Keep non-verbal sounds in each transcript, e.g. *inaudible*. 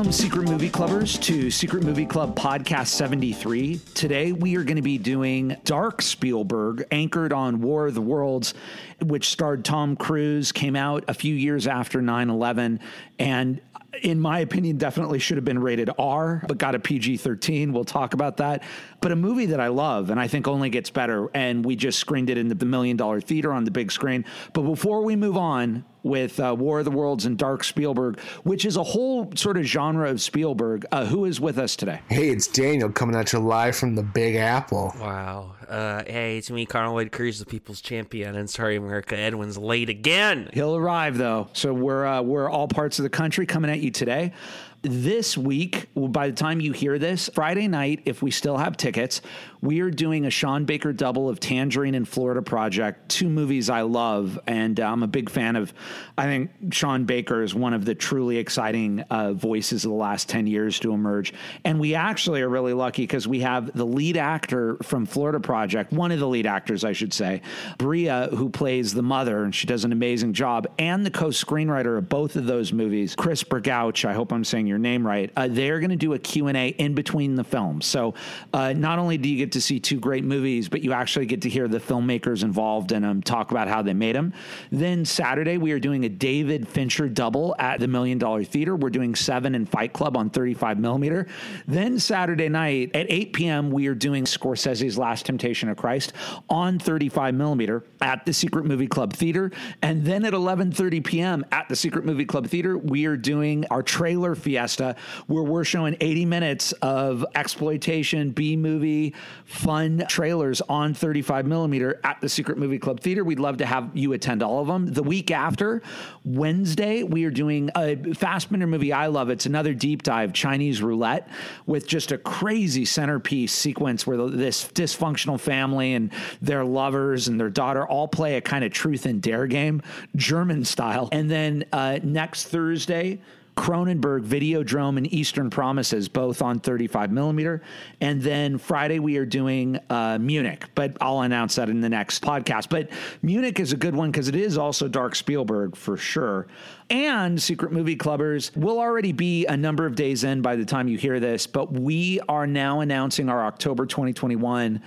Welcome, Secret Movie Clubbers, to Secret Movie Club Podcast 73. Today, we are going to be doing Dark Spielberg, anchored on War of the Worlds, which starred Tom Cruise, came out a few years after 9 11, and in my opinion, definitely should have been rated R, but got a PG 13. We'll talk about that. But a movie that I love and I think only gets better. And we just screened it in the million dollar theater on the big screen. But before we move on, with uh, War of the Worlds and Dark Spielberg, which is a whole sort of genre of Spielberg. Uh, who is with us today? Hey, it's Daniel coming at you live from the Big Apple. Wow. Uh, hey, it's me, Conor Lloyd Cruz, the People's Champion, and sorry, America. Edwin's late again. He'll arrive though, so we're uh, we're all parts of the country coming at you today. This week, by the time you hear this, Friday night, if we still have tickets, we are doing a Sean Baker double of Tangerine and Florida Project, two movies I love. And uh, I'm a big fan of, I think Sean Baker is one of the truly exciting uh, voices of the last 10 years to emerge. And we actually are really lucky because we have the lead actor from Florida Project, one of the lead actors, I should say, Bria, who plays the mother, and she does an amazing job, and the co screenwriter of both of those movies, Chris Bergoch. I hope I'm saying your name right. Uh, they're going to do a Q&A in between the films. So uh, not only do you get to see two great movies, but you actually get to hear the filmmakers involved in them talk about how they made them. Then Saturday, we are doing a David Fincher double at the Million Dollar Theater. We're doing Seven and Fight Club on 35 millimeter. Then Saturday night at 8 p.m., we are doing Scorsese's Last Temptation of Christ on 35 millimeter at the Secret Movie Club Theater. And then at 11:30 p.m. at the Secret Movie Club Theater, we are doing our trailer fiesta where we're showing 80 minutes of exploitation, B movie, fun trailers on 35 millimeter at the Secret Movie Club Theater. We'd love to have you attend all of them. The week after, Wednesday, we are doing a Fassbinder movie I love. It's another deep dive, Chinese Roulette, with just a crazy centerpiece sequence where this dysfunctional family and their lovers and their daughter all play a kind of truth and dare game, German style. And then uh, next Thursday, Cronenberg, Videodrome, and Eastern Promises, both on 35 millimeter. And then Friday, we are doing uh, Munich, but I'll announce that in the next podcast. But Munich is a good one because it is also Dark Spielberg for sure. And Secret Movie Clubbers will already be a number of days in by the time you hear this, but we are now announcing our October 2021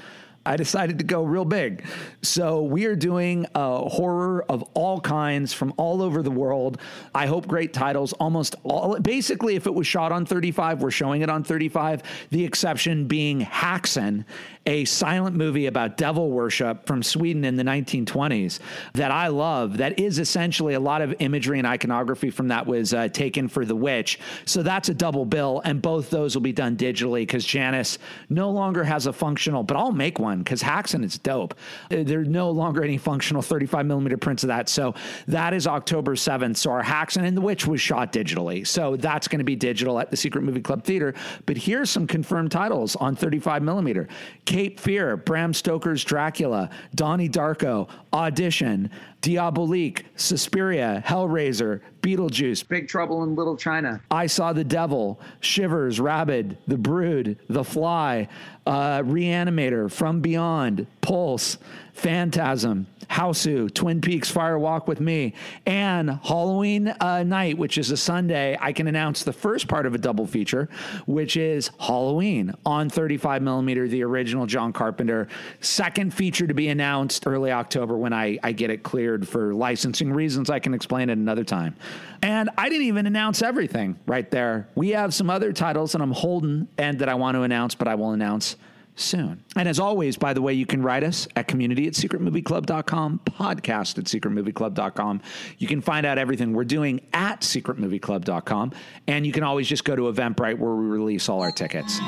I decided to go real big. So we are doing a horror of all kinds from all over the world. I hope great titles. Almost all, basically, if it was shot on 35, we're showing it on 35. The exception being Häxan, a silent movie about devil worship from Sweden in the 1920s that I love. That is essentially a lot of imagery and iconography from that was uh, taken for The Witch. So that's a double bill, and both those will be done digitally because Janus no longer has a functional, but I'll make one because Häxan is dope. Uh, There's no longer any functional 35 millimeter prints of that. So that is October 7th. So our Häxan and The Witch was shot digitally. So that's going to be digital at the Secret Movie Club Theater. But here's some confirmed titles on 35 millimeter. Cape Fear, Bram Stoker's Dracula, Donnie Darko, Audition, Diabolique, Suspiria, Hellraiser, Beetlejuice, Big Trouble in Little China, I Saw the Devil, Shivers, Rabid, The Brood, The Fly, uh, Reanimator, From Beyond, Pulse, Phantasm, Hausu, Twin Peaks Fire Walk with Me, and Halloween uh, night, which is a Sunday. I can announce the first part of a double feature, which is Halloween on 35 millimeter, the original John Carpenter. Second feature to be announced early October when I, I get it cleared for licensing reasons. I can explain it another time. And I didn't even announce everything right there. We have some other titles that I'm holding and that I want to announce, but I will announce soon. And as always, by the way, you can write us at community at secretmovieclub.com, podcast at secretmovieclub.com. You can find out everything we're doing at secretmovieclub.com. And you can always just go to Eventbrite where we release all our tickets.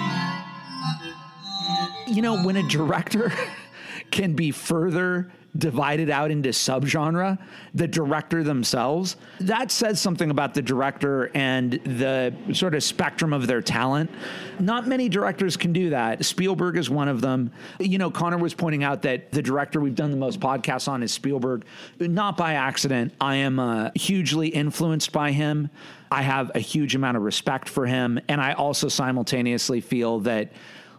You know, when a director *laughs* can be further divided out into subgenre, the director themselves, that says something about the director and the sort of spectrum of their talent. Not many directors can do that. Spielberg is one of them. You know, Connor was pointing out that the director we've done the most podcasts on is Spielberg, not by accident. I am uh, hugely influenced by him. I have a huge amount of respect for him. And I also simultaneously feel that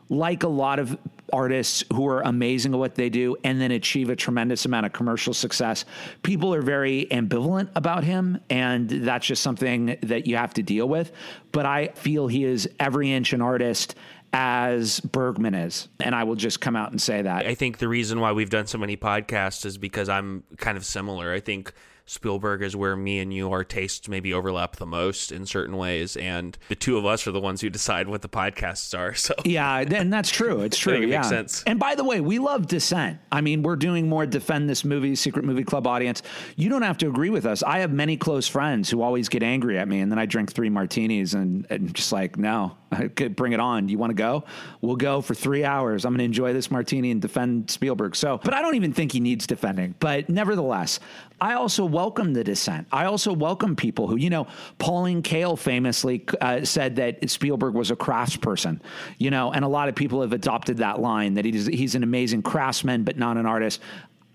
like a lot of artists who are amazing at what they do and then achieve a tremendous amount of commercial success. People are very ambivalent about him, and that's just something that you have to deal with. But I feel he is every inch an artist as Bergman is. And I will just come out and say that. I think the reason why we've done so many podcasts is because I'm kind of similar. I think Spielberg is where me and you, our tastes maybe overlap the most in certain ways, and the two of us are the ones who decide what the podcasts are. So yeah, and that's true. It's *laughs* true. it yeah. makes sense. And by the way, we love dissent. I mean, we're doing more defend this movie, Secret Movie Club audience. You don't have to agree with us. I have many close friends who always get angry at me, and then I drink three martinis and, and just like, no, bring it on. You want to go? We'll go for three hours. I'm going to enjoy this martini and defend Spielberg. So, but I don't even think he needs defending. But nevertheless, I also welcome the dissent. I also welcome people who, you know, Pauline Kael famously uh, said that Spielberg was a craftsperson, you know, and a lot of people have adopted that line that he's, he's an amazing craftsman, but not an artist.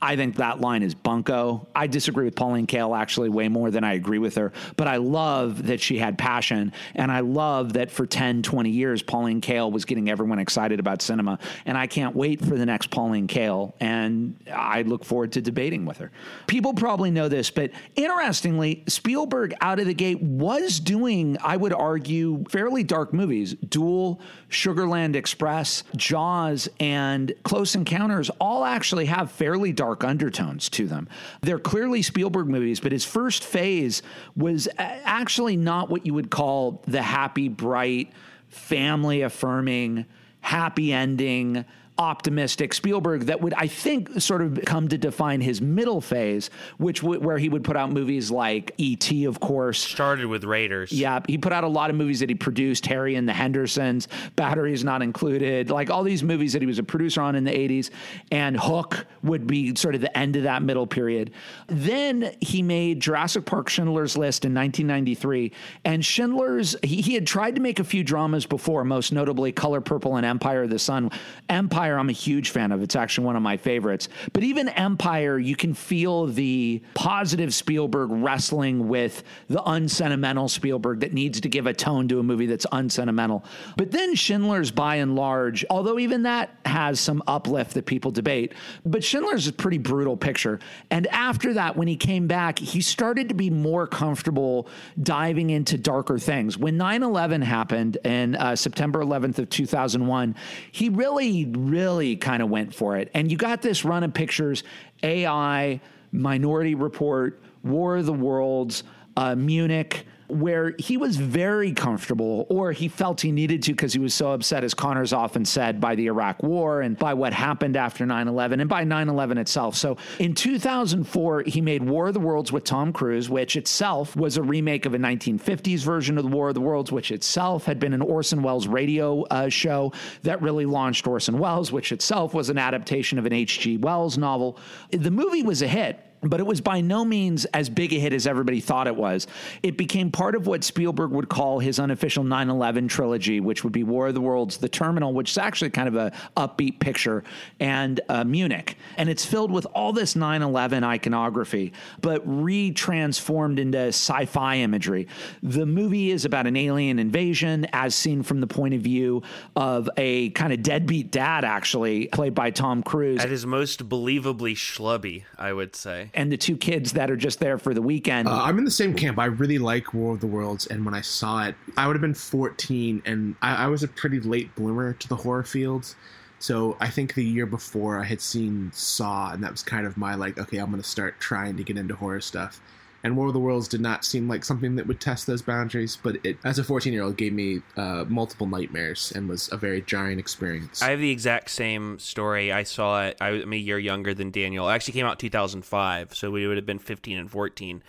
I think that line is bunko. I disagree with Pauline Kael actually way more than I agree with her, but I love that she had passion. And I love that for 10, 20 years, Pauline Kael was getting everyone excited about cinema. And I can't wait for the next Pauline Kael. And I look forward to debating with her. People probably know this, but interestingly, Spielberg out of the gate was doing, I would argue, fairly dark movies. Duel, Sugarland Express, Jaws, and Close Encounters all actually have fairly dark dark undertones to them. They're clearly Spielberg movies, but his first phase was uh, actually not what you would call the happy, bright, family affirming, happy ending optimistic Spielberg that would, I think, sort of come to define his middle phase, which w- where he would put out movies like E.T., of course. Started with Raiders. Yeah, he put out a lot of movies that he produced, Harry and the Hendersons, Batteries Not Included, like all these movies that he was a producer on in the 80s. And Hook would be sort of the end of that middle period. Then he made Jurassic Park Schindler's List in 1993. And Schindler's, he, he had tried to make a few dramas before, most notably Color Purple and Empire of the Sun. Empire Empire, I'm a huge fan of. It's actually one of my favorites. But even Empire, you can feel the positive Spielberg wrestling with the unsentimental Spielberg that needs to give a tone to a movie that's unsentimental. But then Schindler's, by and large, although even that has some uplift that people debate, but Schindler's a pretty brutal picture. And after that, when he came back, he started to be more comfortable diving into darker things. When 9 11 happened in uh, September 11th of 2001, he really, really kind of went for it. And you got this run of pictures AI, Minority Report, War of the Worlds, uh, Munich where he was very comfortable, or he felt he needed to because he was so upset, as Connor's often said, by the Iraq War and by what happened after 9 11 and by 9 11 itself. So in 2004, he made War of the Worlds with Tom Cruise, which itself was a remake of a 1950s version of the War of the Worlds, which itself had been an Orson Welles radio uh, show that really launched Orson Welles, which itself was an adaptation of an H.G. Wells novel. The movie was a hit but it was by no means as big a hit as everybody thought it was. It became part of what Spielberg would call his unofficial 9/11 trilogy, which would be War of the Worlds, The Terminal, which is actually kind of a upbeat picture, and uh, Munich. And it's filled with all this 9/11 iconography, but retransformed into sci-fi imagery. The movie is about an alien invasion, as seen from the point of view of a kind of deadbeat dad, actually played by Tom Cruise. At his most believably schlubby, I would say and the two kids that are just there for the weekend. Uh, I'm in the same camp. I really like War of the Worlds, and when I saw it, I would have been 14, and I, I was a pretty late bloomer to the horror fields. So I think the year before I had seen Saw, and that was kind of my like, okay, I'm going to start trying to get into horror stuff and War of the Worlds did not seem like something that would test those boundaries. But it, as a 14 year old, gave me uh, multiple nightmares and was a very jarring experience. I have the exact same story. I saw it. I'm a year younger than Daniel. It actually came out 2005, so we would have been 15 and 14,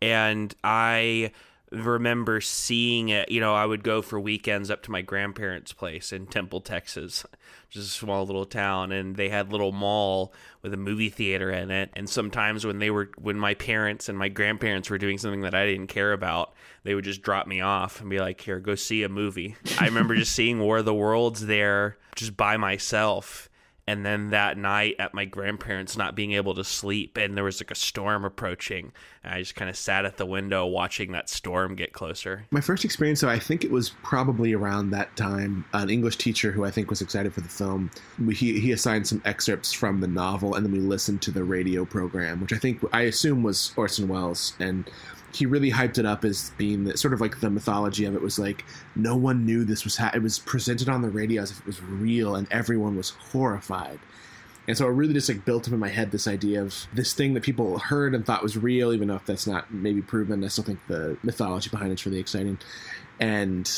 and I remember seeing it. You know, I would go for weekends up to my grandparents' place in Temple, Texas, just a small little town, and they had little mall with a movie theater in it. And sometimes when they were, when my parents and my grandparents were doing something that I didn't care about, they would just drop me off and be like, "Here, go see a movie." I remember just seeing War of the Worlds there, just by myself and then that night at my grandparents not being able to sleep and there was like a storm approaching i just kind of sat at the window watching that storm get closer. My first experience though i think it was probably around that time an english teacher who i think was excited for the film he, he assigned some excerpts from the novel and then we listened to the radio program which i think i assume was orson welles and he really hyped it up as being the, sort of like the mythology of it was like no one knew this was ha- it was presented on the radio as if it was real and everyone was horrified. And so it really just like built up in my head this idea of this thing that people heard and thought was real even though if that's not maybe proven. I still think the mythology behind it's really exciting. And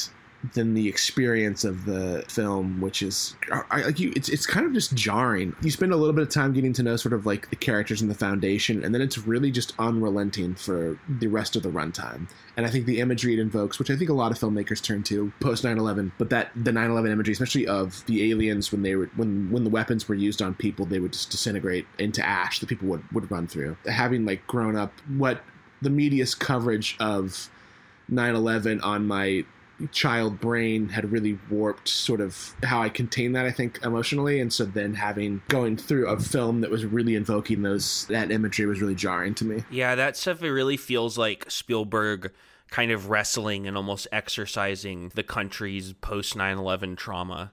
than the experience of the film, which is I, like you, it's it's kind of just jarring. You spend a little bit of time getting to know sort of like the characters and the foundation, and then it's really just unrelenting for the rest of the runtime. And I think the imagery it invokes, which I think a lot of filmmakers turn to post 9/11, but that the 9/11 imagery, especially of the aliens when they were when when the weapons were used on people, they would just disintegrate into ash that people would would run through. Having like grown up, what the media's coverage of 9/11 on my child brain had really warped sort of how I contained that I think emotionally and so then having going through a film that was really invoking those that imagery was really jarring to me. Yeah, that stuff it really feels like Spielberg kind of wrestling and almost exercising the country's post 9/11 trauma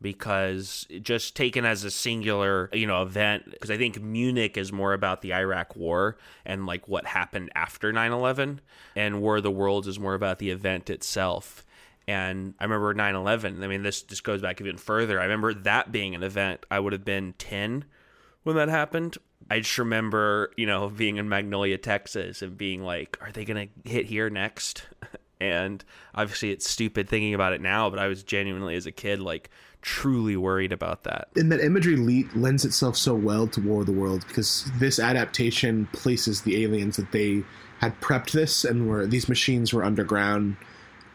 because just taken as a singular, you know, event because I think Munich is more about the Iraq war and like what happened after 9/11 and War of the Worlds is more about the event itself. And I remember 9/11. I mean, this just goes back even further. I remember that being an event. I would have been 10 when that happened. I just remember, you know, being in Magnolia, Texas and being like, are they to hit here next? *laughs* and obviously it's stupid thinking about it now, but I was genuinely as a kid like truly worried about that. And that imagery le- lends itself so well to War of the Worlds because this adaptation places the aliens that they had prepped this and were these machines were underground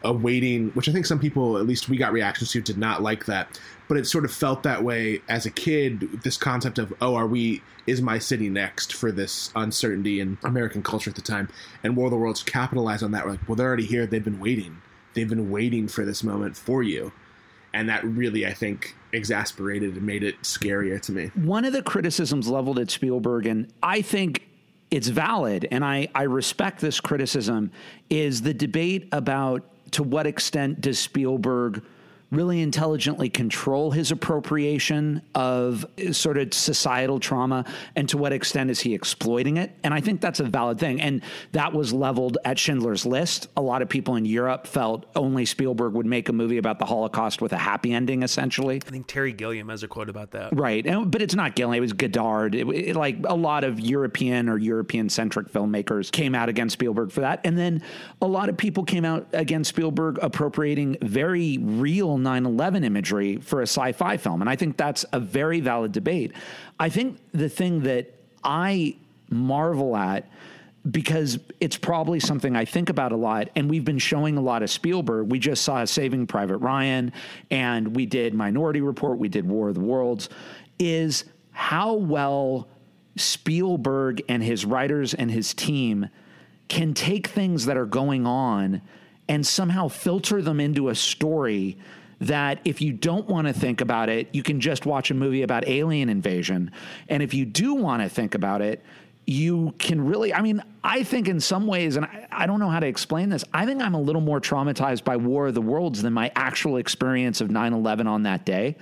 awaiting which I think some people at least we got reactions to did not like that. But it sort of felt that way as a kid this concept of oh are we is my city next for this uncertainty in American culture at the time? And War of the Worlds capitalized on that. We're like well they're already here. They've been waiting. They've been waiting for this moment for you and that really i think exasperated and made it scarier to me. One of the criticisms leveled at spielberg and i think it's valid and i, I respect this criticism is the debate about to what extent does spielberg really intelligently control his appropriation of sort of societal trauma and to what extent is he exploiting it. And i think that's a valid thing. And that was leveled at schindler's list. A lot of people in europe felt only spielberg would make a movie about the holocaust with a happy ending essentially. I think terry gilliam has a quote about that. Right. And, but it's not gilliam. It was godard. It, it, like a lot of european or european centric filmmakers came out against spielberg for that. And then a lot of people came out against spielberg appropriating very real 9 11 imagery for a sci fi film. And I think that's a very valid debate. I think the thing that I marvel at, because it's probably something I think about a lot, and we've been showing a lot of Spielberg. We just saw Saving Private Ryan, and we did Minority Report, we did War of the Worlds, is how well Spielberg and his writers and his team can take things that are going on and somehow filter them into a story that if you don't want to think about it, you can just watch a movie about alien invasion. And if you do want to think about it, you can really, I mean, I think in some ways, and I, I, don't know how to explain this, I think I'm a little more traumatized by War of the Worlds than my actual experience of 9 11 on that day.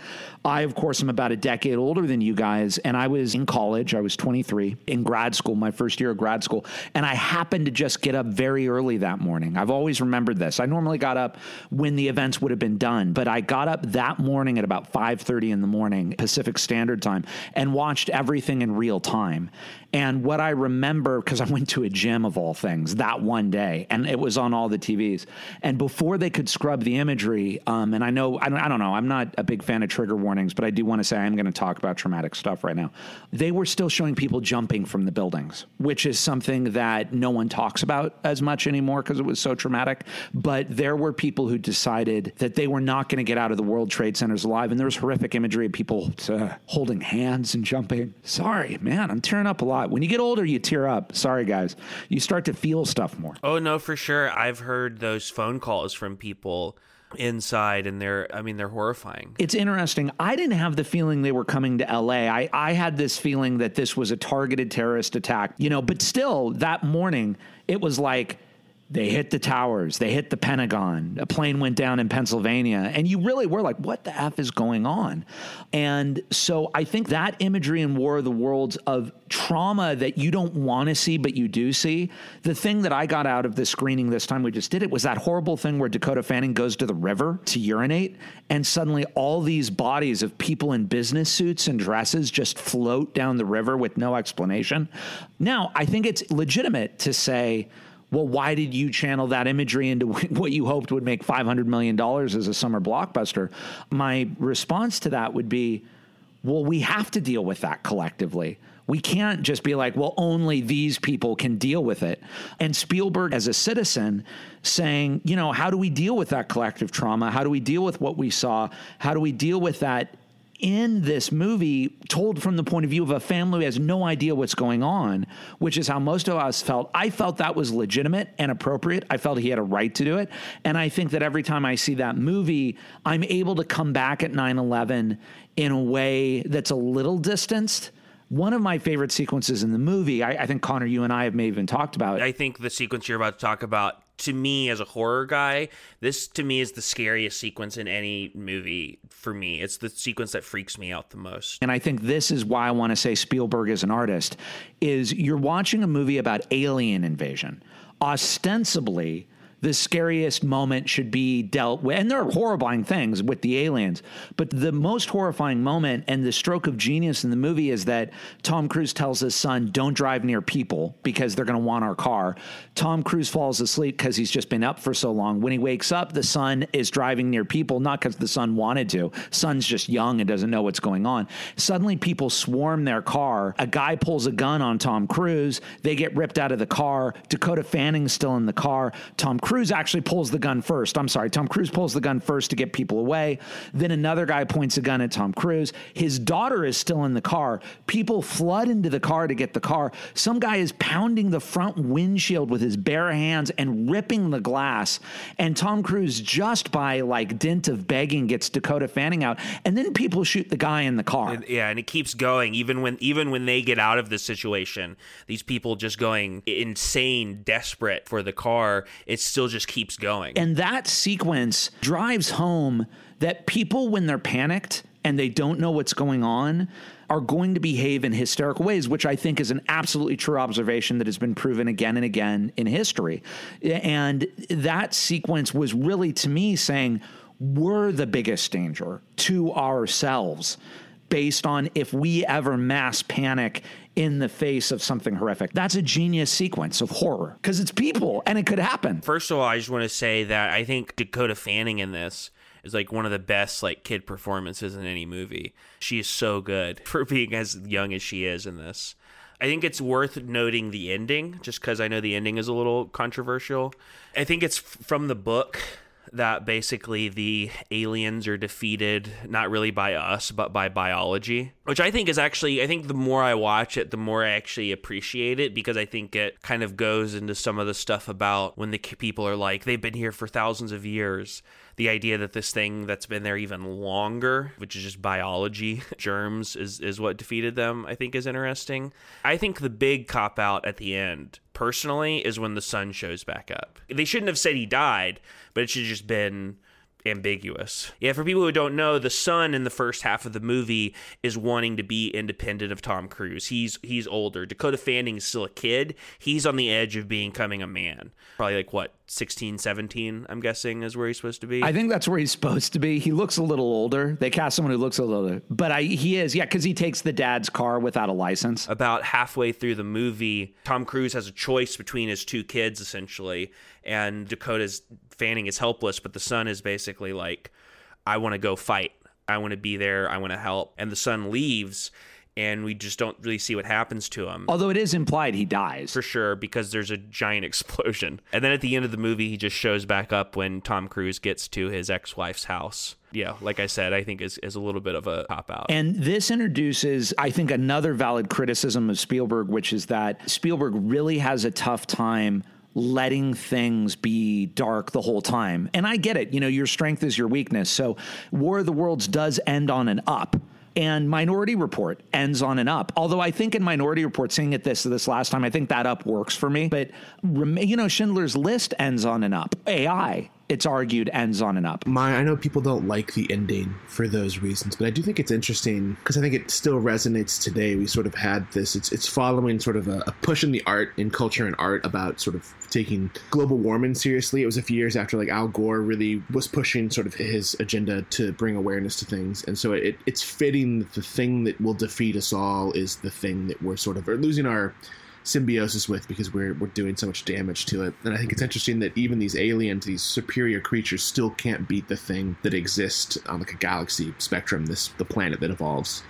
I, of course, am about a decade older than you guys, and I was in college. I was 23 in grad school, my first year of grad school, and I happened to just get up very early that morning. I've always remembered this. I normally got up when the events would have been done, but I got up that morning at about 5:30 in the morning Pacific Standard Time and watched everything in real time. And what I remember, because I went to a gym of all things that one day, and it was on all the TVs. And before they could scrub the imagery, um, and I know, I don't, I don't know, I'm not a big fan of trigger warnings, but I do want to say I'm going to talk about traumatic stuff right now. They were still showing people jumping from the buildings, which is something that no one talks about as much anymore because it was so traumatic. But there were people who decided that they were not going to get out of the World Trade Centers alive. And there was horrific imagery of people uh, holding hands and jumping. Sorry, man, I'm tearing up a lot. When you get older, you tear up. Sorry, guys. You start to feel stuff more. Oh, no, for sure. I've heard those phone calls from people inside and they're I mean they're horrifying. It's interesting. I didn't have the feeling they were coming to LA. I, I had this feeling that this was a targeted terrorist attack, you know, but still that morning it was like they hit the towers, they hit the Pentagon, a plane went down in Pennsylvania, and you really were like, what the F is going on? And so I think that imagery in War of the Worlds of trauma that you don't want to see, but you do see, the thing that I got out of the screening this time we just did it was that horrible thing where Dakota Fanning goes to the river to urinate, and suddenly all these bodies of people in business suits and dresses just float down the river with no explanation. Now, I think it's legitimate to say, well, why did you channel that imagery into *laughs* what you hoped would make $500 million as a summer blockbuster? My response to that would be, well, we have to deal with that collectively. We can't just be like, well, only these people can deal with it. And Spielberg, as a citizen, saying, you know, how do we deal with that collective trauma? How do we deal with what we saw? How do we deal with that in this movie told from the point of view of a family who has no idea what's going on, which is how most of us felt. I felt that was legitimate and appropriate. I felt he had a right to do it. And I think that every time I see that movie, I'm able to come back at 9 11 in a way that's a little distanced. One of my favorite sequences in the movie, I, I think Connor, you and I have maybe even talked about. I think the sequence you're about to talk about to me as a horror guy, this to me is the scariest sequence in any movie for me. It's the sequence that freaks me out the most. And I think this is why I want to say Spielberg is an artist is you're watching a movie about alien invasion. Ostensibly, the scariest moment should be dealt with. And there are horrifying things with the aliens, but the most horrifying moment and the stroke of genius in the movie is that Tom Cruise tells his son, Don't drive near people because they're going to want our car. Tom Cruise falls asleep because he's just been up for so long. When he wakes up, the son is driving near people, not because the son wanted to. Son's just young and doesn't know what's going on. Suddenly, people swarm their car. A guy pulls a gun on Tom Cruise. They get ripped out of the car. Dakota Fanning's still in the car. Tom Cruise actually pulls the gun first. I'm sorry, Tom Cruise pulls the gun first to get people away. Then another guy points a gun at Tom Cruise. His daughter is still in the car. People flood into the car to get the car. Some guy is pounding the front windshield with his bare hands and ripping the glass. And Tom Cruise, just by like dint of begging, gets Dakota Fanning out. And then people shoot the guy in the car. And, yeah, and it keeps going even when even when they get out of the situation. These people just going insane, desperate for the car. It still just keeps going. And that sequence drives home that people, when they're panicked and they don't know what's going on, are going to behave in hysterical ways, which I think is an absolutely true observation that has been proven again and again in history. And that sequence was really, to me, saying, we're the biggest danger to ourselves based on if we ever mass panic in the face of something horrific. That's a genius sequence of horror because it's people and it could happen. First of all, I just want to say that I think Dakota Fanning in this is like one of the best like kid performances in any movie. She is so good *laughs* for being as young as she is in this. I think it's worth noting the ending just because I know the ending is a little controversial. I think it's from the book that basically the aliens are defeated not really by us but by biology which i think is actually i think the more i watch it the more i actually appreciate it because i think it kind of goes into some of the stuff about when the people are like they've been here for thousands of years the idea that this thing that's been there even longer, which is just biology, *laughs* germs, is, is what defeated them, I think is interesting. I think the big cop out at the end, personally, is when the son shows back up. They shouldn't have said he died, but it should have just been ambiguous. Yeah, for people who don't know, the son in the first half of the movie is wanting to be independent of Tom Cruise. He's he's older. Dakota Fanning is still a kid. He's on the edge of becoming a man. Probably like what 16, 17, I'm guessing is where he's supposed to be. I think that's where he's supposed to be. He looks a little older. They cast someone who looks a little older, but I, he is, yeah, because he takes the dad's car without a license. About halfway through the movie, Tom Cruise has a choice between his two kids, essentially, and Dakota's Fanning is helpless, but the son is basically like, I want to go fight. I want to be there. I want to help. And the son leaves and we just don't really see what happens to him. Although it is implied he dies. For sure, because there's a giant *laughs* explosion. And then at the end of the movie, he just shows back up when Tom Cruise gets to his ex wife's house. Yeah, like I said, I think is, is a little bit of a cop out. And this introduces, I think, another valid criticism of Spielberg, which is that Spielberg really has a tough time letting things be dark the whole time. And I get it. You know, your strength is your weakness. So War of the Worlds does end on an up. And Minority Report ends on an up. Although I think in Minority Report, seeing it this this last time, I think that up works for me. But you know, Schindler's List ends on an up. AI it's argued ends on an up. My, I know people don't like the ending for those reasons, but I do think it's interesting because I think it still resonates today. We sort of had this. It's it's following sort of a, a push in the art, in culture and art about sort of taking global warming seriously. It was a few years after like Al Gore really was pushing sort of his agenda to bring awareness to things, and so it, it's fitting that the thing that will defeat us all is the thing that we're sort of losing our symbiosis with because we're we're doing so much damage to it. And I think it's interesting that even these aliens, these superior creatures, still can't beat the thing that exists on like a galaxy spectrum, this the planet that evolves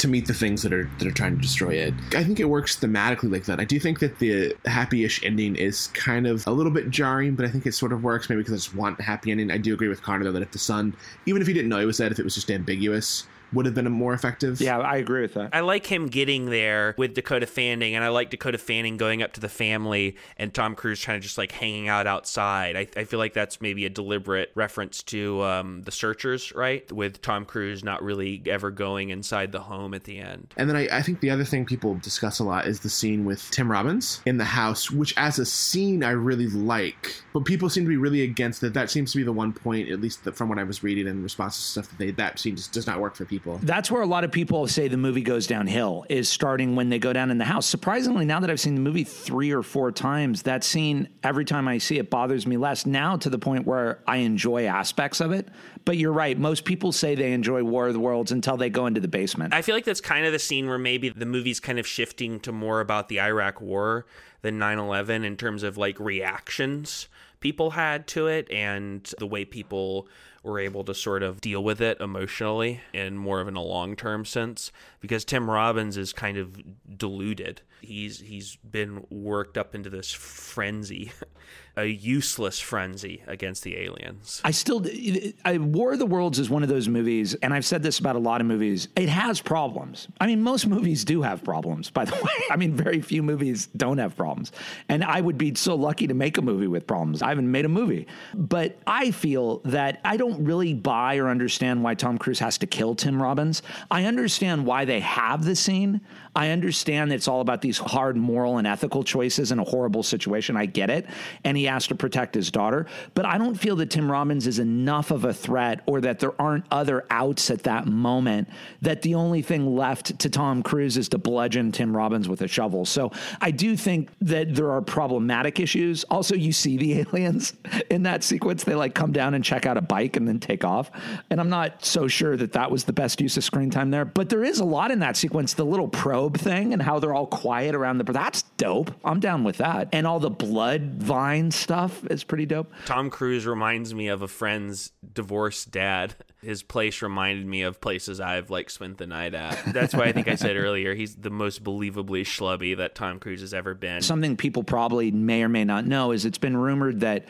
to meet the things that are that are trying to destroy it. I think it works thematically like that. I do think that the happy-ish ending is kind of a little bit jarring, but I think it sort of works maybe because I just want happy ending. I do agree with Connor though that if the son, even if he didn't know he was dead, if it was just ambiguous, would have been more effective. Yeah, I agree with that. I like him getting there with Dakota Fanning, and I like Dakota Fanning going up to the family and Tom Cruise trying to just like hanging out outside. I, I feel like that's maybe a deliberate reference to um, The Searchers, right? With Tom Cruise not really ever going inside the home at the end. And then I, I think the other thing people discuss a lot is the scene with Tim Robbins in the house, which as a scene I really like, but people seem to be really against it. That seems to be the one point, at least from what I was reading in response to stuff that they that scene just does not work for people people. That's where a lot of people say the movie goes downhill is starting when they go down in the house. Surprisingly, now that I've seen the movie three or four times, that scene every time I see it bothers me less. Now to the point where I enjoy aspects of it. But you're right. Most people say they enjoy War of the Worlds until they go into the basement. I feel like that's kind of the scene where maybe the movie's kind of shifting to more about the Iraq War than 9 11 in terms of like reactions people had to it and the way people were able to sort of deal with it emotionally in more of in a long term sense because Tim Robbins is kind of deluded. He's he's been worked up into this frenzy *laughs* a useless frenzy against the aliens. I still, I, War of the Worlds is one of those movies, and I've said this about a lot of movies. It has problems. I mean, most movies do have problems, by the *laughs* way. I mean, very few movies don't have problems. And I would be so lucky to make a movie with problems. I haven't made a movie. But I feel that I don't really buy or understand why Tom Cruise has to kill Tim Robbins. I understand why they have the scene. I understand it's all about these hard moral and ethical choices in a horrible situation. I get it. And he has to protect his daughter. But I don't feel that Tim Robbins is enough of a threat or that there aren't other outs at that moment that the only thing left to Tom Cruise is to bludgeon Tim Robbins with a shovel. So I do think that there are problematic issues. Also, you see the *laughs* aliens in that sequence. They like come down and check out a bike and then take off. And I'm not so sure that that was the best use of screen time there. But there is a lot in that sequence. The little probe thing and how they're all quiet around the. That's dope. I'm down with that. And all the blood stuff is pretty dope. Tom Cruise reminds me of a friend's divorced dad. His place reminded me of places I've like spent the night at. That's why I think I said earlier he's the most believably schlubby that Tom Cruise has ever been. Something people probably may or may not know is it's been rumored that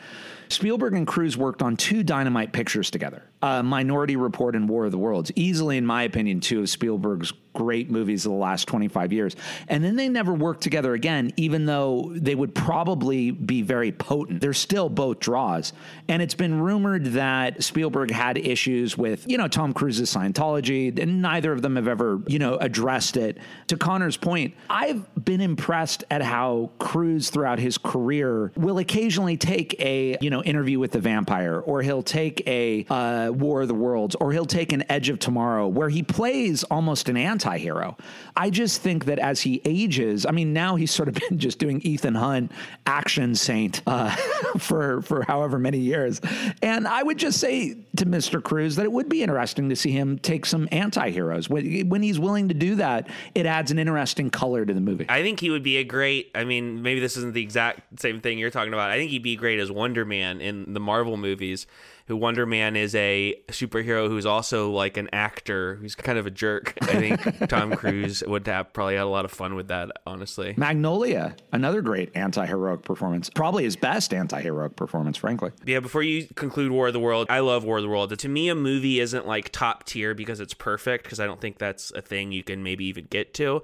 Spielberg and Cruise worked on two dynamite pictures together uh, Minority Report and War of the Worlds. Easily, in my opinion, two of Spielberg's great movies of the last 25 years. And then they never worked together again, even though they would probably be very potent. They're still both draws. And it's been rumored that Spielberg had issues with, you know, Tom Cruise's Scientology, and neither of them have ever, you know, addressed it. To Connor's point, I've been impressed at how Cruise throughout his career will occasionally take a, you know, interview with the vampire, or he'll take a uh, War of the Worlds, or he'll take an Edge of Tomorrow, where he plays almost an anti hero. I just think that as he ages, I mean, now he's sort of *laughs* been just doing Ethan Hunt action saint uh, *laughs* for for however many years, and I would just say to Mr. Cruise that it would be interesting to see him take some anti heroes when when he's willing to do that. It adds an interesting color to the movie. I think he would be a great. I mean, maybe this isn't the exact same thing you're talking about. I think he'd be great as Wonder Man in the Marvel movies who Wonder Man is a superhero who's also like an actor who's kind of a jerk. I think *laughs* Tom Cruise would have probably had a lot of fun with that, honestly. Magnolia, another great anti heroic performance. Probably his best anti heroic performance, frankly. Yeah, before you conclude War of the World, I love War of the World. To me, a movie isn't like top tier because it's perfect, because I don't think that's a thing you can maybe even get to.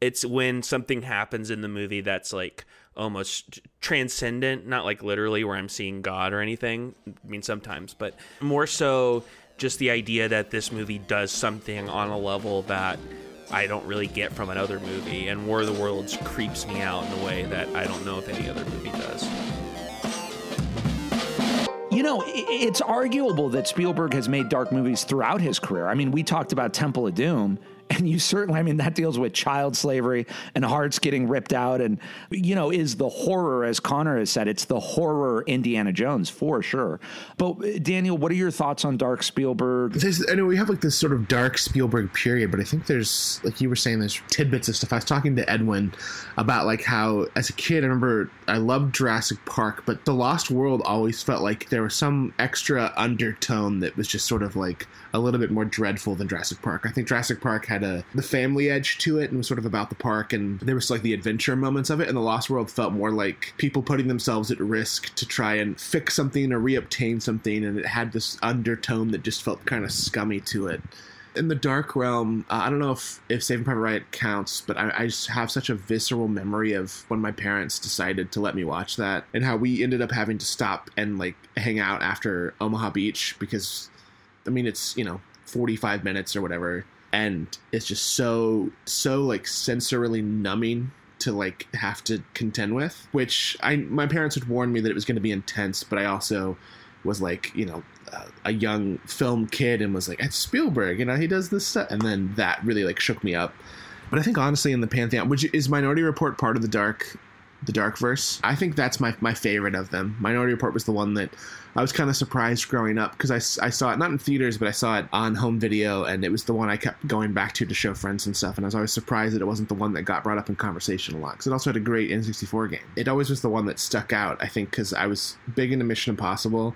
It's when something happens in the movie that's like almost transcendent, not like literally where I'm seeing God or anything. I mean, sometimes, but more so just the idea that this movie does something on a level that I don't really get from another movie. And War of the Worlds creeps me out in a way that I don't know if any other movie does. You know, it's arguable that Spielberg has made dark movies throughout his career. I mean, we talked about Temple of Doom and you certainly, I mean, that deals with child slavery and hearts getting ripped out. And, you know, is the horror, as Connor has said, it's the horror Indiana Jones for sure. But, Daniel, what are your thoughts on Dark Spielberg? There's, I know we have like this sort of dark Spielberg period, but I think there's, like you were saying, there's tidbits of stuff. I was talking to Edwin about like how, as a kid, I remember I loved Jurassic Park, but The Lost World always felt like there was some extra undertone that was just sort of like a little bit more dreadful than Jurassic Park. I think Jurassic Park had a the family edge to it and was sort of about the park and there was like the adventure moments of it and the Lost World felt more like people putting themselves at risk to try and fix something or reobtain something and it had this undertone that just felt kind of scummy to it in the dark realm, uh, I don't know if if Saving Private Ryan counts, but I, I, just have such a visceral memory of when my parents decided to let me watch that, and how we ended up having to stop and like hang out after Omaha Beach because I mean, it's you know 45 minutes or whatever, and it's just so so like sensorily numbing to like have to contend with. Which I my parents had warned me that it was going to be intense, but I also was like you know a young film kid and was like it's Spielberg, you know he does this stuff, and then that really like shook me up. But I think honestly, in the pantheon, which is Minority Report part of the dark the Dark Verse. I think that's my my favorite of them. Minority Report was the one that I was kind of surprised growing up because I, I saw it not in theaters, but I saw it on home video, and it was the one I kept going back to to show friends and stuff. And I was always surprised that it wasn't the one that got brought up in conversation a lot because it also had a great N64 game. It always was the one that stuck out, I think, because I was big into Mission Impossible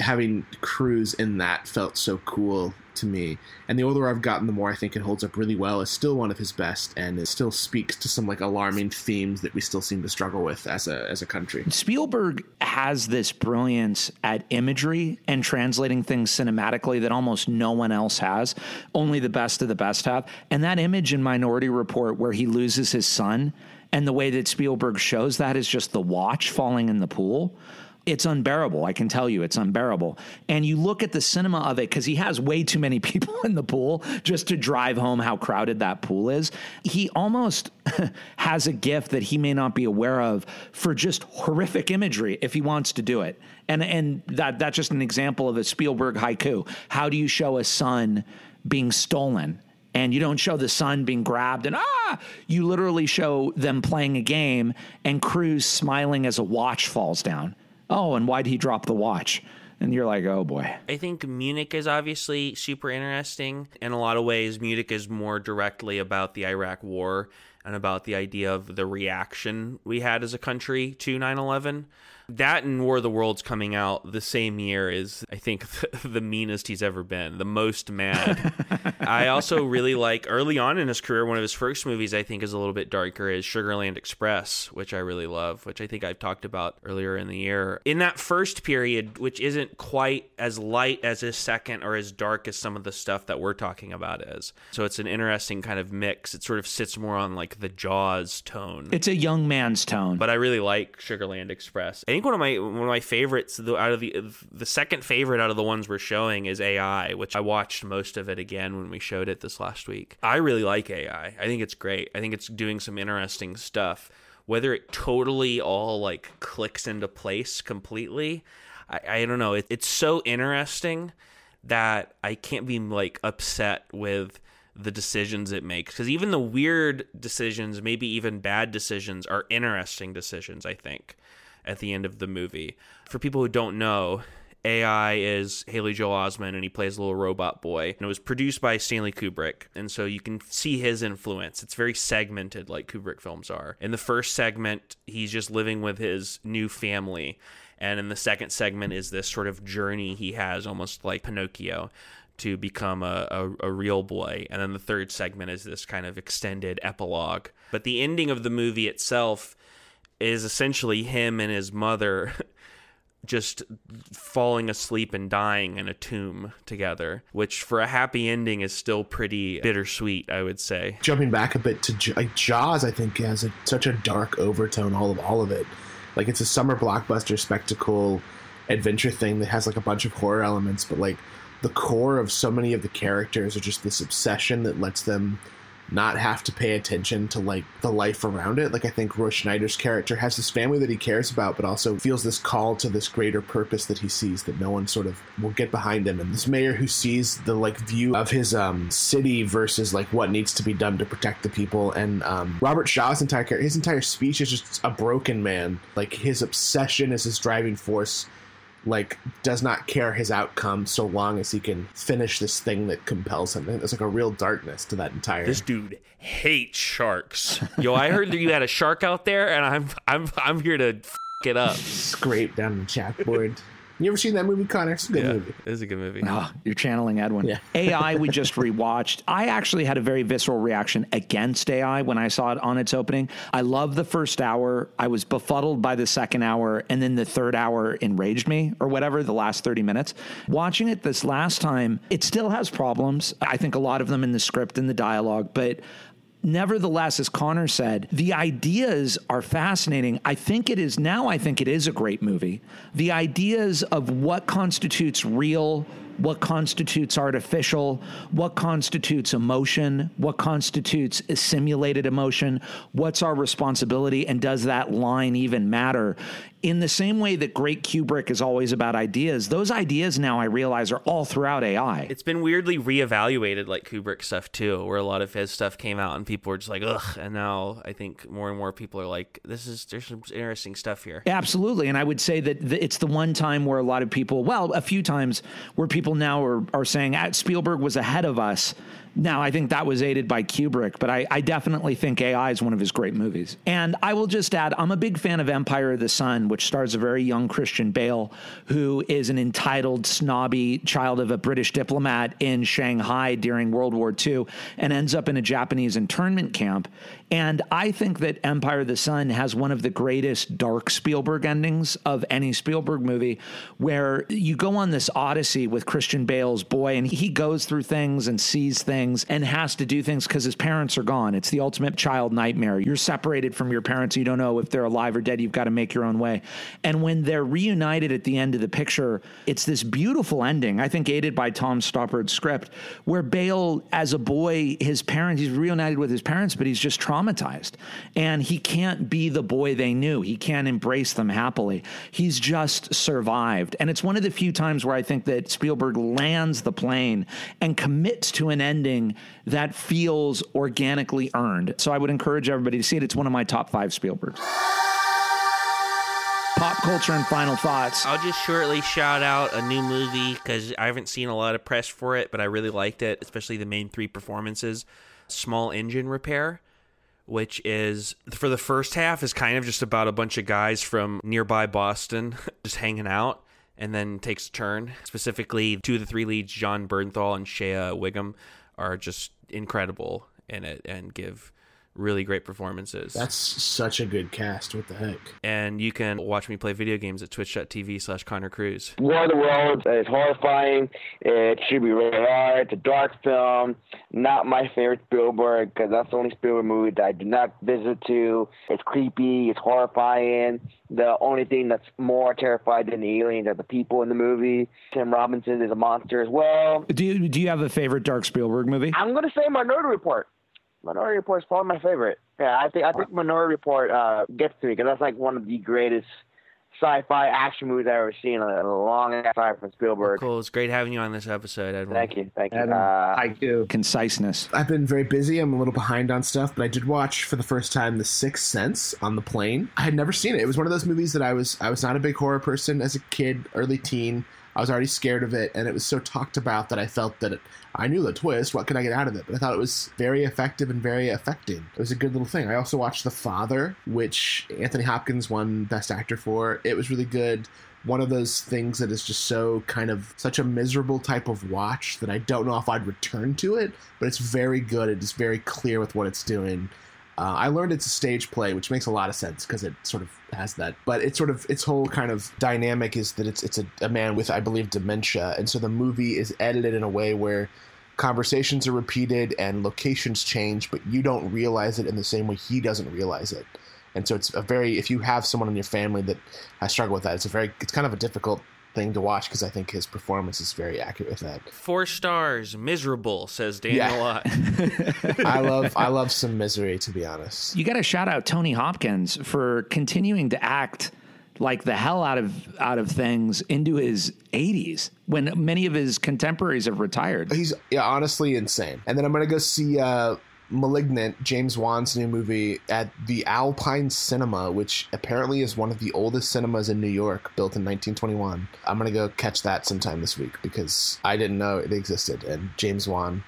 having Cruise in that felt so cool to me. And the older I've gotten, the more I think it holds up really well. It's still one of his best, and it still speaks to some like alarming themes that we still seem to struggle with as a as a country. Spielberg has this brilliance at imagery and translating things cinematically that almost no one else has. Only the best of the best have. And that image in Minority Report where he loses his son. And the way that Spielberg shows that is just the watch falling in the pool it's unbearable. I can tell you, it's unbearable. And you look at the cinema of it because he has way too many *laughs* people in the pool just to drive home how crowded that pool is. He almost *laughs* has a gift that he may not be aware of for just horrific imagery if he wants to do it. And and that that's just an example of a Spielberg haiku. How do you show a son being stolen? and you don't show the son being grabbed and ah you literally show them playing a game and Cruise smiling as a watch falls down oh, and why'd he drop the watch? And you're like, oh boy. I think Munich is obviously super interesting. In a lot of ways, Munich is more directly about the Iraq War and about the idea of the reaction we had as a country to 9 11 that and War of the Worlds coming out the same year is, I think, the, *laughs* the meanest he's ever been, the most mad. *laughs* I also really like early on in his career, one of his first movies I think is a little bit darker is Sugarland Express, which I really love, which I think I've talked about earlier in the year. In that first period, which isn't quite as light as his second or as dark as some of the stuff that we're talking about is. So it's an interesting kind of mix. It sort of sits more on like the Jaws tone. It's a young man's tone. But I really like Sugarland Express. I think one of my one of my favorites out of the the second favorite out of the ones we're showing is AI, which I watched most of it again when we showed it this last week. I really like AI. I think it's great. I think it's doing some interesting stuff. Whether it totally all like clicks into place completely, I, I don't know. It, it's so interesting that I can't be like upset with the decisions it makes because even the weird decisions maybe even bad decisions are interesting decisions i think at the end of the movie. For people who don't know, AI is Haley Joel Osment, and he plays a little robot boy. And it was produced by Stanley Kubrick, and so you can see his influence. It's very segmented, like Kubrick films are. In the first segment, he's just living with his new family, and in the second segment is this sort of journey he has, almost like Pinocchio. To become a, a, a real boy. And then the third segment is this kind of extended epilogue. But the ending of the movie itself is essentially him and his mother *laughs* just falling asleep and dying in a tomb together, which for a happy ending is still pretty bittersweet, I would say. Jumping back a bit to like Jaws, I think has a, such a dark overtone. All of all of it, like it's a summer blockbuster spectacle adventure thing that has like a bunch of horror elements, but like the core of so many of the characters are just this obsession that lets them not have to pay attention to like the life around it. Like I think Roy Schneider's character has this family that he cares about, but also feels this call to this greater purpose that he sees that no one sort of will get behind him. And this mayor who sees the like view of his um city versus like what needs to be done to protect the people. And um Robert Shaw's entire his entire speech is just a broken man. Like his obsession is his driving force like does not care his outcome so long as he can finish this thing that compels him. There's like a real darkness to that entire. This dude hates sharks. Yo, I heard that you had a shark out there, and I'm I'm I'm here to f- it up. Scrape down the chalkboard. You ever seen that movie, Connor? It's a good yeah, movie. It is a good movie. Oh, you're channeling Edwin. Yeah. *laughs* AI, we *laughs* just rewatched. I actually had a very visceral reaction against AI when I saw it on its opening. I loved the first hour. I was befuddled by the second hour, and then the third hour enraged me, or whatever, the last 30 minutes. Watching it this last time, it still has problems. I think a lot of them in the script and the dialogue, but nevertheless, as Connor said, the ideas are fascinating. I think it is now, I think it is a great movie. The ideas of what constitutes real, what constitutes artificial, what constitutes emotion, what constitutes a simulated emotion, what's our responsibility, and does that line even matter? In the same way that great Kubrick is always about ideas, those ideas now I realize are all throughout AI. It's been weirdly reevaluated, like Kubrick stuff too, where a lot of his stuff came out and people were just like, ugh. And now I think more and more people are like, this is, there's some interesting stuff here. Absolutely. And I would say that it's the one time where a lot of people, well, a few times where people now are, are saying "Ah, Spielberg was ahead of us. Now, I think that was aided by Kubrick, but I, I definitely think AI is one of his great movies. And I will just add, I'm a big fan of Empire of the Sun, which stars a very young Christian Bale, who is an entitled, snobby child of a British diplomat in Shanghai during World War II and ends up in a Japanese internment camp. And I think that Empire of the Sun has one of the greatest dark Spielberg endings of any Spielberg movie, where you go on this odyssey with Christian Bale's boy, and he goes through things and sees things and has to do things because his parents are gone. It's the ultimate child nightmare. You're separated from your parents. You don't know if they're alive or dead. You've got to make your own way. And when they're reunited at the end of the picture, it's this beautiful ending, I think aided by Tom Stoppard's script, where Bale, as a boy, his parents, he's reunited with his parents, but he's just traumatized. And he can't be the boy they knew. He can't embrace them happily. He's just survived. And it's one of the few times where I think that Spielberg lands the plane and commits to an ending that feels organically earned. So I would encourage everybody to see it. It's one of my top five Spielbergs. Pop culture and final thoughts. I'll just shortly shout out a new movie because I haven't seen a lot of press for it, but I really liked it, especially the main three performances. Small Engine Repair, which is for the first half is kind of just about a bunch of guys from nearby Boston *laughs* just hanging out, and then takes a turn. Specifically, two of the three leads, Jon Bernthal and Shea Whigham, are just incredible in it and give really great performances. That's such a good cast. What the heck? and you can watch me play video games at twitch.tv slash Connor Cruise. War of the Worlds is horrifying. It should be rated R. It's a dark film. Not my favorite Spielberg because that's the only Spielberg movie that I do not visit to. It's creepy. It's horrifying. The only thing that's more terrified than the aliens are the people in the movie. Tim Robinson is a monster as well. Do you, do you have a favorite Dark Spielberg movie? I'm gonna say Minority Report. Minority Report is probably my favorite. Yeah, I think I think Minority Report uh, gets to me because that's like one of the greatest sci-fi action movies I've ever seen in a long time from Spielberg. Cool. It's great having you on this episode, Edwin. Thank you, thank you. Adam, Uh, I do. Conciseness. I've been very busy. I'm a little behind on stuff, but I did watch for the first time The Sixth Sense on the plane. I had never seen it. It was one of those movies that I was I was not a big horror person as a kid, early teen. I was already scared of it, and it was so talked about that I felt that it, I knew the twist. What could I get out of it? But I thought it was very effective and very affecting. It was a good little thing. I also watched The Father, which Anthony Hopkins won Best Actor for. It was really good one of those things that is just so kind of such a miserable type of watch that I don't know if I'd return to it, but it's very good. It is very clear with what it's doing. Uh, I learned it's a stage play, which makes a lot of sense because it sort of has that. But it's sort of its whole kind of dynamic is that it's it's a, a man with I believe dementia, and so the movie is edited in a way where conversations are repeated and locations change, but you don't realize it in the same way he doesn't realize it. And so it's a very if you have someone in your family that has struggled with that, it's a very it's kind of a difficult thing to watch because I think his performance is very accurate with that. Four stars, miserable, says Daniel Yeah. Lott. *laughs* I love I love some misery to be honest. You got to shout out Tony Hopkins for continuing to act like the hell out of out of things into his 80s when many of his contemporaries have retired. He's yeah, honestly insane. And then I'm gonna go see uh, *Malignant*, James Wan's new movie at the Alpine Cinema, which apparently is one of the oldest cinemas in New York, built in 1921. I'm gonna go catch that sometime this week because I didn't know it existed. And James Wan,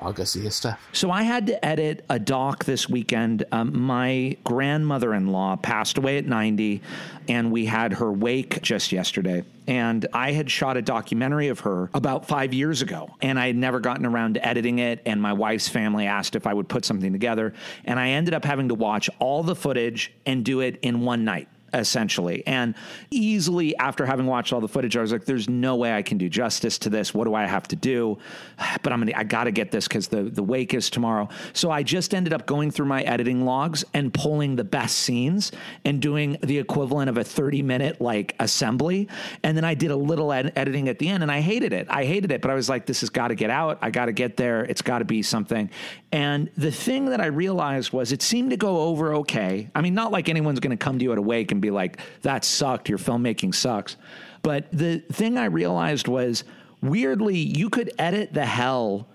I'll go see stuff. So I had to edit a doc this weekend. Um, my grandmother-in-law passed away at 90, and we had her wake just yesterday. And I had shot a documentary of her about five years ago, and I had never gotten around to editing it. And my wife's family asked if I would put something together, and I ended up having to watch all the footage and do it in one night essentially. And easily after having watched all the footage, I was like, there's no way I can do justice to this. What do I have to do? *sighs* But I'm gonna I gotta get this because the, the wake is tomorrow. So I just ended up going through my editing logs and pulling the best scenes and doing the equivalent of a 30 minute like assembly. And then I did a little ed- editing at the end and I hated it. I hated it, but I was like, this has got to get out. I got to get there. It's got to be something. And the thing that I realized was it seemed to go over okay. I mean, not like anyone's going to come to you at a wake and be like, that sucked. Your filmmaking sucks. But the thing I realized was weirdly, you could edit the hell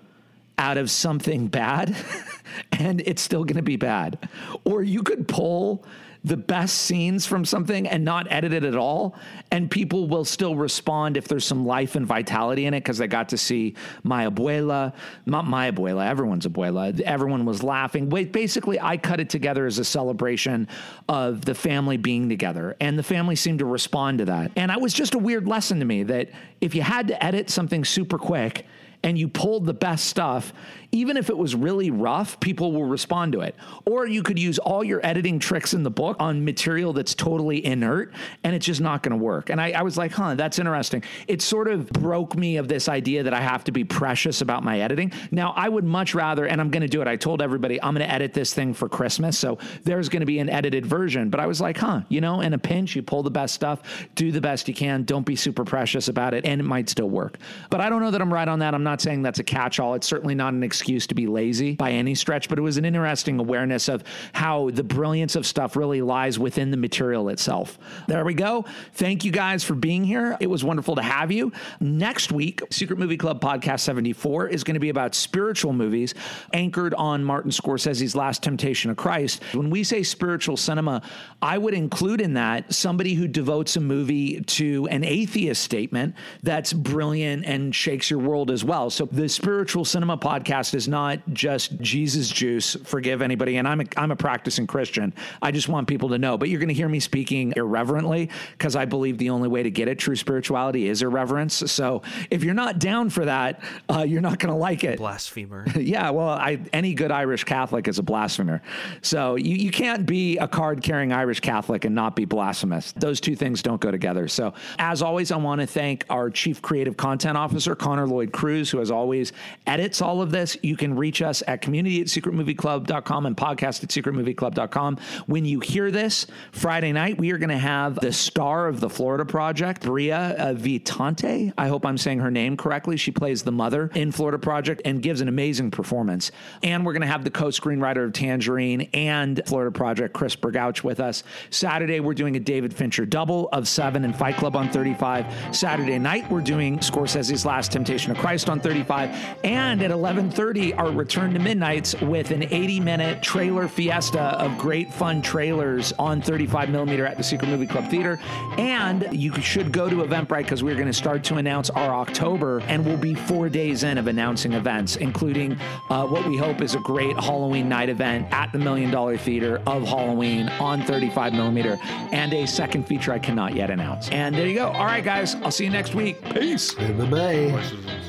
out of something bad *laughs* and it's still going to be bad. Or you could pull the best scenes from something and not edit it at all and people will still respond if there's some life and vitality in it because they got to see my abuela not my abuela everyone's abuela. Everyone was laughing. Wait, basically i cut it together as a celebration of the family being together and the family seemed to respond to that. And it was just a weird lesson to me that if you had to edit something super quick and you pulled the best stuff, even if it was really rough, people will respond to it. Or you could use all your editing tricks in the book on material that's totally inert and it's just not going to work. And I, I was like, huh, that's interesting. It sort of broke me of this idea that I have to be precious about my editing. Now, I would much rather, and I'm going to do it. I told everybody I'm going to edit this thing for Christmas. So there's going to be an edited version. But I was like, huh, you know, in a pinch, you pull the best stuff, do the best you can, don't be super precious about it, and it might still work. But I don't know that I'm right on that. I'm not saying that's a catch all. It's certainly not an excuse to be lazy by any stretch, but it was an interesting awareness of how the brilliance of stuff really lies within the material itself. There we go. Thank you guys for being here. It was wonderful to have you. Next week, Secret Movie Club Podcast 74 is going to be about spiritual movies anchored on Martin Scorsese's Last Temptation of Christ. When we say spiritual cinema, I would include in that somebody who devotes a movie to an atheist statement that's brilliant and shakes your world as well. So the spiritual cinema podcast is not just Jesus juice. Forgive anybody, and I'm a, I'm a practicing Christian. I just want people to know. But you're going to hear me speaking irreverently because I believe the only way to get at true spirituality is irreverence. So if you're not down for that, uh, you're not going to like it. Blasphemer. *laughs* Yeah, well, I, any good Irish Catholic is a blasphemer. So you, you can't be a card carrying Irish Catholic and not be blasphemous. Those two things don't go together. So, as always, I want to thank our Chief Creative Content Officer, Connor Lloyd Cruise, who, as always, edits all of this. You can reach us at community at secretmovieclub.com and podcast at secretmovieclub.com. When you hear this Friday night, we are going to have the star of the Florida Project, Bria uh, Vitante. I hope I'm saying her name correctly. She plays the mother in Florida Project and gives an amazing performance. And we're going to have the co-screenwriter of Tangerine and Florida Project, Chris Bergoch, with us. Saturday, we're doing a David Fincher double of Seven and Fight Club on 35. Saturday night, we're doing Scorsese's Last Temptation of Christ on 35. And at 11:30, our Return to Midnights with an 80-minute trailer fiesta of great fun trailers on 35 millimeter at the Secret Movie Club Theater. And you should go to Eventbrite because we're going to start to announce our October, and we'll be four days in of announcing events, including uh, what we hope is a great Halloween night event at the Million Dollar Theater of Halloween on 35 millimeter, and a second feature I cannot yet announce. And there you go. All right, guys, I'll see you next week. Peace. Bye bye.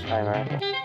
Bye, man.